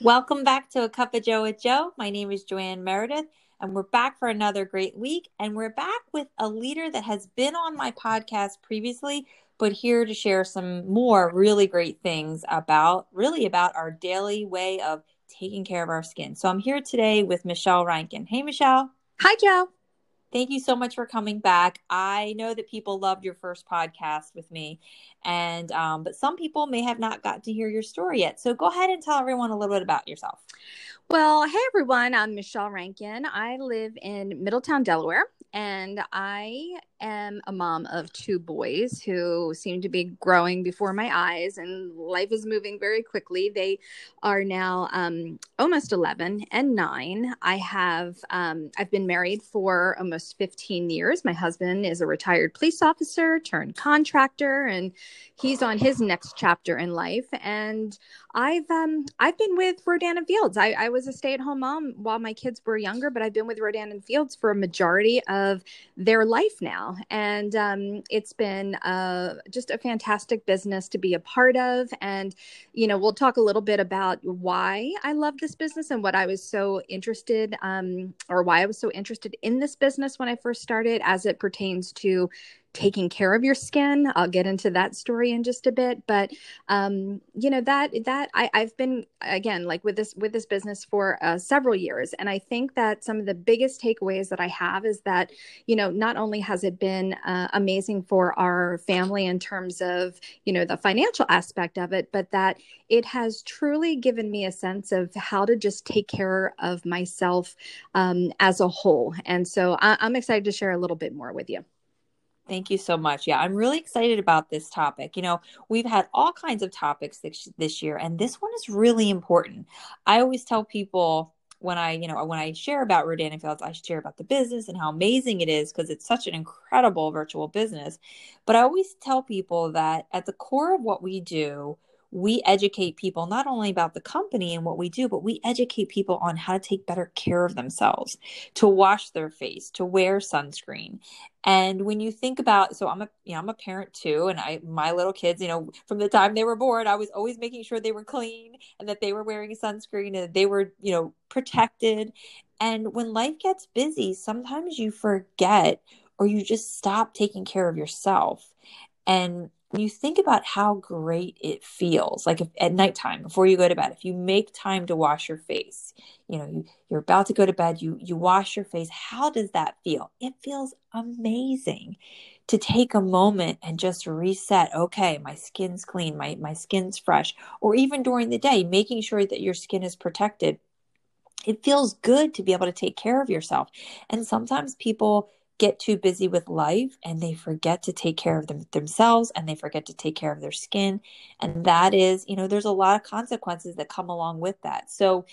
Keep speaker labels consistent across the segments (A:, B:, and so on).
A: Welcome back to A Cup of Joe with Joe. My name is Joanne Meredith, and we're back for another great week. And we're back with a leader that has been on my podcast previously, but here to share some more really great things about really about our daily way of taking care of our skin. So I'm here today with Michelle Rankin. Hey, Michelle.
B: Hi, Joe.
A: Thank you so much for coming back. I know that people loved your first podcast with me, and um, but some people may have not got to hear your story yet. So go ahead and tell everyone a little bit about yourself.
B: Well, hey everyone, I'm Michelle Rankin. I live in Middletown, Delaware, and I am a mom of two boys who seem to be growing before my eyes, and life is moving very quickly. They are now um, almost 11 and nine. I have um, I've been married for almost 15 years. My husband is a retired police officer turned contractor, and he's on his next chapter in life. And I've um, I've been with Rodan and Fields. I, I was a stay at home mom while my kids were younger, but I've been with Rodan and Fields for a majority of their life now and um, it's been uh, just a fantastic business to be a part of. And, you know, we'll talk a little bit about why I love this business and what I was so interested um, or why I was so interested in this business when I first started as it pertains to taking care of your skin. I'll get into that story in just a bit, but um, you know that that I, I've been again like with this with this business for uh, several years, and I think that some of the biggest takeaways that I have is that you know not only has it been uh, amazing for our family in terms of you know the financial aspect of it, but that it has truly given me a sense of how to just take care of myself um, as a whole. And so I, I'm excited to share a little bit more with you.
A: Thank you so much. Yeah, I'm really excited about this topic. You know, we've had all kinds of topics this, this year, and this one is really important. I always tell people when I, you know, when I share about Rodan and Fields, I share about the business and how amazing it is because it's such an incredible virtual business. But I always tell people that at the core of what we do, we educate people not only about the company and what we do, but we educate people on how to take better care of themselves, to wash their face, to wear sunscreen. And when you think about, so I'm a, you know, I'm a parent too, and I, my little kids, you know, from the time they were born, I was always making sure they were clean and that they were wearing sunscreen and they were, you know, protected. And when life gets busy, sometimes you forget or you just stop taking care of yourself. And you think about how great it feels like if, at nighttime before you go to bed if you make time to wash your face you know you, you're about to go to bed you you wash your face how does that feel? It feels amazing to take a moment and just reset. Okay my skin's clean my my skin's fresh. Or even during the day making sure that your skin is protected. It feels good to be able to take care of yourself. And sometimes people get too busy with life and they forget to take care of them themselves and they forget to take care of their skin and that is you know there's a lot of consequences that come along with that so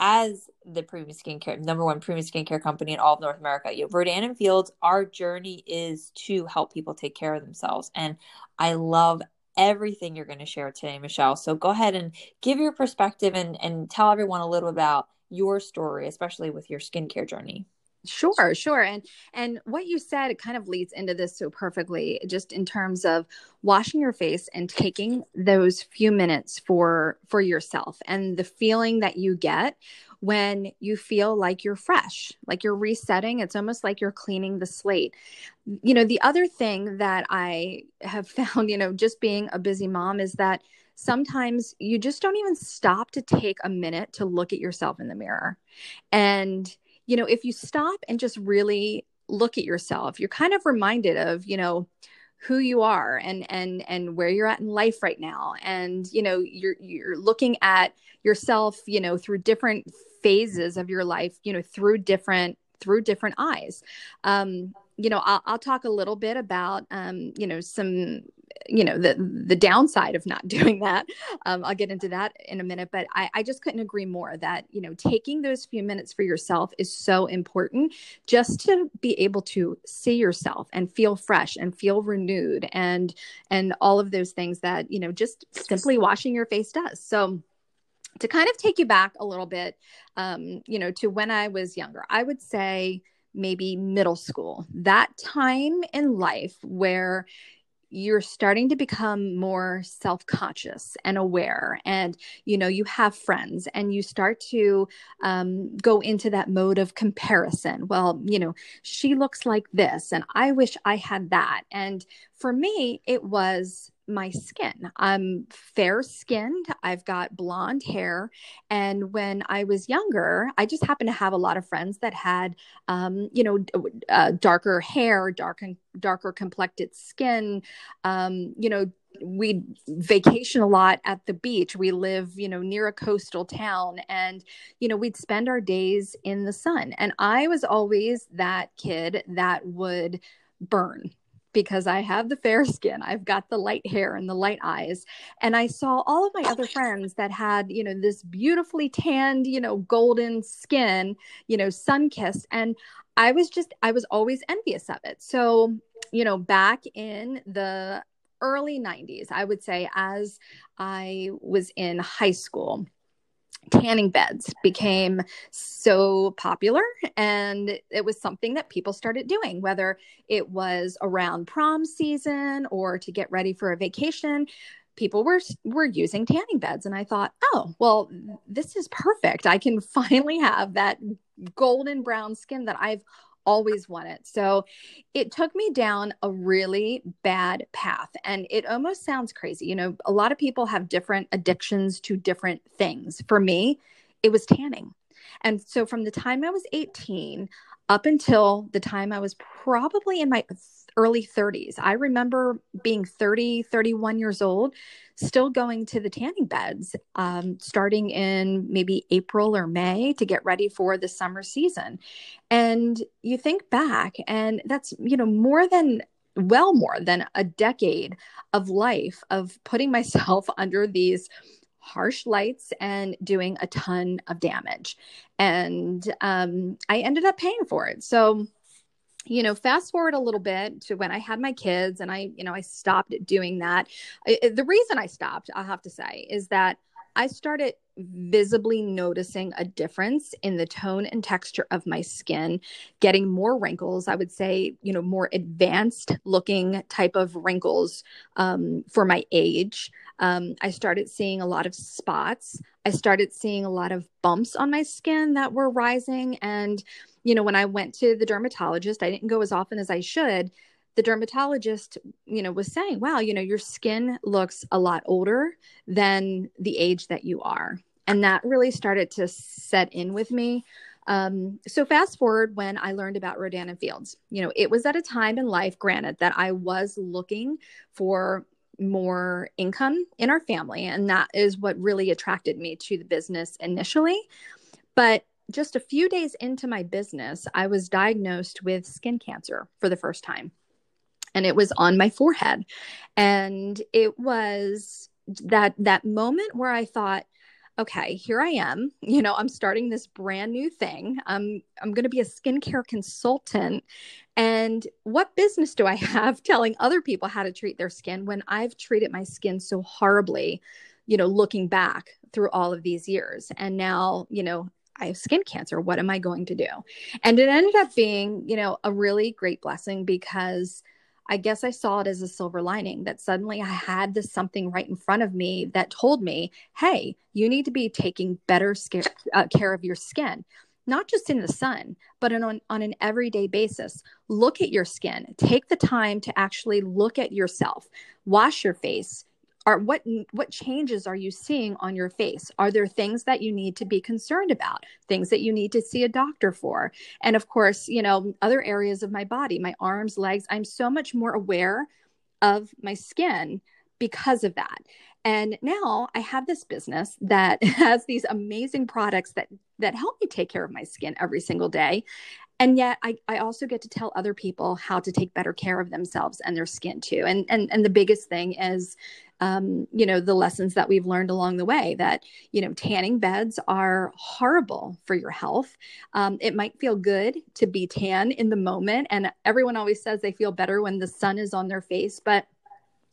A: as the premium skincare number one premium skincare company in all of North America, you know, Rodan and Fields, our journey is to help people take care of themselves. And I love everything you're going to share today, Michelle. So go ahead and give your perspective and, and tell everyone a little about your story, especially with your skincare journey.
B: Sure, sure. And and what you said kind of leads into this so perfectly just in terms of washing your face and taking those few minutes for for yourself and the feeling that you get when you feel like you're fresh, like you're resetting. It's almost like you're cleaning the slate. You know, the other thing that I have found, you know, just being a busy mom is that sometimes you just don't even stop to take a minute to look at yourself in the mirror. And you know, if you stop and just really look at yourself, you're kind of reminded of, you know, who you are and and and where you're at in life right now. And you know you're you're looking at yourself you know through different phases of your life you know through different through different eyes. Um you know i'll, I'll talk a little bit about um you know some you know the the downside of not doing that. Um, i'll get into that in a minute but I, I just couldn't agree more that you know taking those few minutes for yourself is so important just to be able to see yourself and feel fresh and feel renewed and and all of those things that you know just simply washing your face does. So to kind of take you back a little bit um, you know to when i was younger i would say maybe middle school that time in life where you're starting to become more self-conscious and aware and you know you have friends and you start to um, go into that mode of comparison. Well you know she looks like this and i wish i had that. And for me it was my skin. I'm fair skinned. I've got blonde hair. And when I was younger, I just happened to have a lot of friends that had, um, you know, uh, darker hair, dark and darker complected skin. Um, you know, we vacation a lot at the beach. We live, you know, near a coastal town and, you know, we'd spend our days in the sun. And I was always that kid that would burn because I have the fair skin. I've got the light hair and the light eyes. And I saw all of my other friends that had, you know, this beautifully tanned, you know, golden skin, you know, sun kissed. And I was just, I was always envious of it. So, you know, back in the early 90s, I would say, as I was in high school, tanning beds became so popular and it was something that people started doing whether it was around prom season or to get ready for a vacation people were were using tanning beds and i thought oh well this is perfect. I can finally have that golden brown skin that i've always wanted. So it took me down a really bad path. And it almost sounds crazy. You know, a lot of people have different addictions to different things. For me, it was tanning. And so from the time I was 18 up until the time I was probably in my early 30s. I remember being 30, 31 years old, still going to the tanning beds, um, starting in maybe April or May to get ready for the summer season. And you think back, and that's, you know, more than well more than a decade of life of putting myself under these harsh lights and doing a ton of damage. And um, I ended up paying for it. So, you know fast forward a little bit to when i had my kids and i you know i stopped doing that. I, the reason i stopped i have to say is that i started visibly noticing a difference in the tone and texture of my skin getting more wrinkles i would say you know more advanced looking type of wrinkles um, for my age. Um, i started seeing a lot of spots. I started seeing a lot of bumps on my skin that were rising and you know, when I went to the dermatologist, I didn't go as often as I should. The dermatologist, you know, was saying, wow, you know, your skin looks a lot older than the age that you are. And that really started to set in with me. Um, so fast forward when I learned about Rodan and Fields, you know, it was at a time in life, granted, that I was looking for more income in our family. And that is what really attracted me to the business initially. But just a few days into my business, I was diagnosed with skin cancer for the first time. And it was on my forehead. And it was that that moment where I thought, okay, here I am. You know, I'm starting this brand new thing. I'm I'm going to be a skincare consultant. And what business do I have telling other people how to treat their skin when I've treated my skin so horribly, you know, looking back through all of these years. And now, you know, I have skin cancer. What am I going to do? And it ended up being, you know, a really great blessing because I guess I saw it as a silver lining that suddenly I had this something right in front of me that told me, hey, you need to be taking better scare, uh, care of your skin, not just in the sun, but on, on an everyday basis. Look at your skin. Take the time to actually look at yourself, wash your face, are what what changes are you seeing on your face? Are there things that you need to be concerned about things that you need to see a doctor for? And of course you know other areas of my body my arms legs i'm so much more aware of my skin because of that. And now i have this business that has these amazing products that that help me take care of my skin every single day and yet I, I also get to tell other people how to take better care of themselves and their skin too. And and, and the biggest thing is um, you know the lessons that we've learned along the way that you know tanning beds are horrible for your health. Um, it might feel good to be tan in the moment. And everyone always says they feel better when the sun is on their face but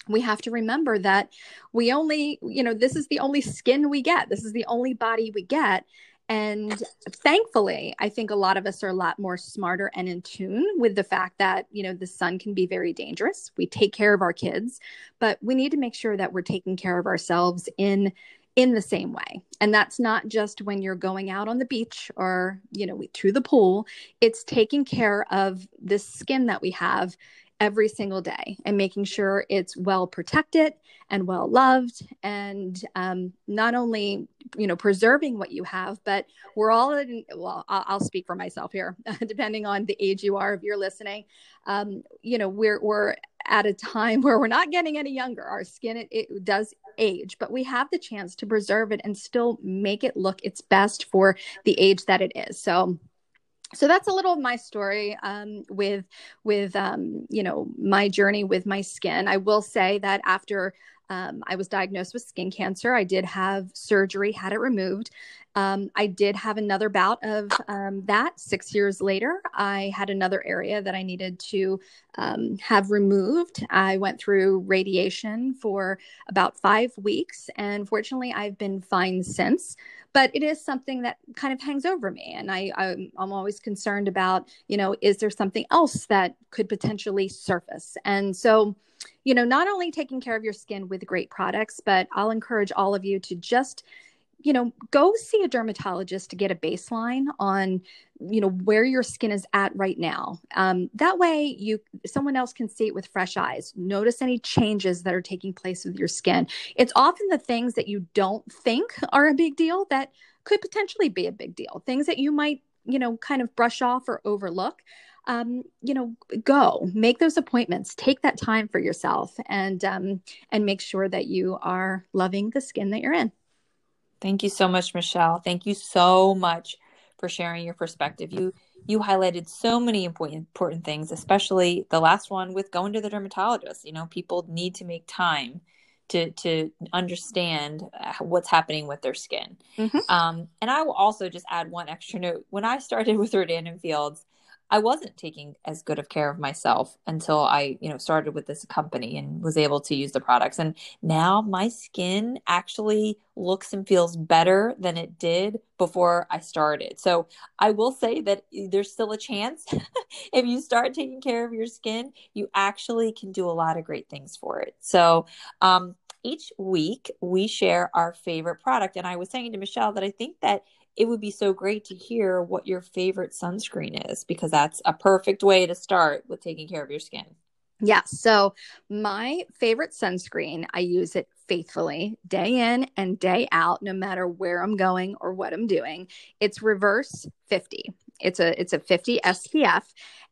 B: we have to remember that we only you know this is the only skin we get. This is the only body we get and thankfully, I think a lot of us are a lot more smarter and in tune with the fact that, you know, the sun can be very dangerous. We take care of our kids, but we need to make sure that we're taking care of ourselves in in the same way. And that's not just when you're going out on the beach or, you know, to the pool. It's taking care of the skin that we have every single day and making sure it's well protected and well loved and um, not only you know preserving what you have but we're all in well i'll, speak for myself here depending on the age you are if you're listening. Um, you know we're we're at a time where we're not getting any younger. Our skin it, it does age but we have the chance to preserve it and still make it look its best for the age that it is. So so that's a little of my story um, with with um, you know my journey with my skin. I will say that after um, I was diagnosed with skin cancer, I did have surgery, had it removed. Um, I did have another bout of um, that six years later. I had another area that I needed to um, have removed. I went through radiation for about five weeks, and fortunately, I've been fine since but it is something that kind of hangs over me and I, I'm, I'm always concerned about you know is there something else that could potentially surface and so you know not only taking care of your skin with great products but i'll encourage all of you to just you know go see a dermatologist to get a baseline on you know where your skin is at right now. Um, that way you someone else can see it with fresh eyes. Notice any changes that are taking place with your skin. It's often the things that you don't think are a big deal that could potentially be a big deal. Things that you might you know kind of brush off or overlook. Um, you know go make those appointments. Take that time for yourself and um, and make sure that you are loving the skin that you're in
A: Thank you so much, Michelle. Thank you so much for sharing your perspective. You you highlighted so many important important things, especially the last one with going to the dermatologist. You know, people need to make time to to understand uh, what's happening with their skin. Mm-hmm. Um, and I will also just add one extra note. When I started with Rodan and Fields, I wasn't taking as good of care of myself until I, you know, started with this company and was able to use the products. And now my skin actually looks and feels better than it did before I started. So I will say that there's still a chance if you start taking care of your skin, you actually can do a lot of great things for it. So, um, each week we share our favorite product. And I was saying to Michelle that I think that it would be so great to hear what your favorite sunscreen is because that's a perfect way to start with taking care of your skin.
B: Yeah. So, my favorite sunscreen, I use it faithfully day in and day out, no matter where I'm going or what I'm doing. It's reverse 50. It's a it's a 50 SPF,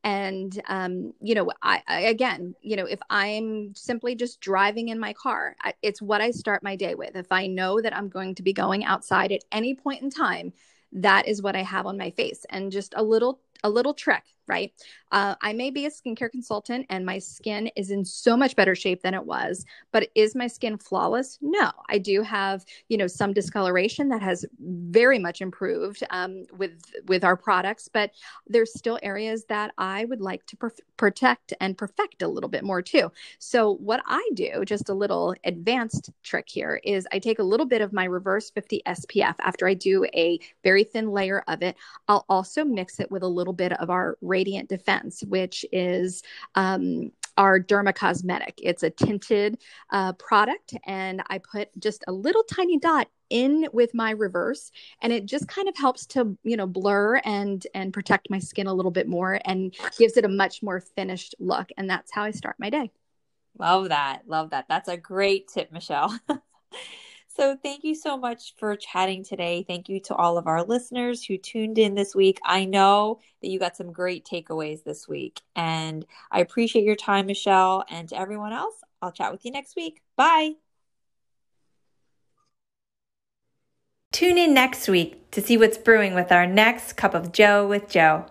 B: and um, you know, I, I, again, you know, if I'm simply just driving in my car, I, it's what I start my day with. If I know that I'm going to be going outside at any point in time, that is what I have on my face, and just a little a little trick right? Uh, I may be a skincare consultant and my skin is in so much better shape than it was, but is my skin flawless? No, I do have, you know, some discoloration that has very much improved um, with with our products, but there's still areas that I would like to perf- protect and perfect a little bit more too. So what I do, just a little advanced trick here, is I take a little bit of my Reverse 50 SPF after I do a very thin layer of it. I'll also mix it with a little bit of our Radiant Defense, which is um, our Derma Cosmetic. It's a tinted uh, product, and I put just a little tiny dot in with my reverse and it just kind of helps to you know blur and and protect my skin a little bit more and gives it a much more finished look and that's how i start my day
A: Love that. Love that. That's a great tip, Michelle. so, thank you so much for chatting today. Thank you to all of our listeners who tuned in this week. I know that you got some great takeaways this week, and I appreciate your time, Michelle. And to everyone else, I'll chat with you next week. Bye. Tune in next week to see what's brewing with our next cup of Joe with Joe.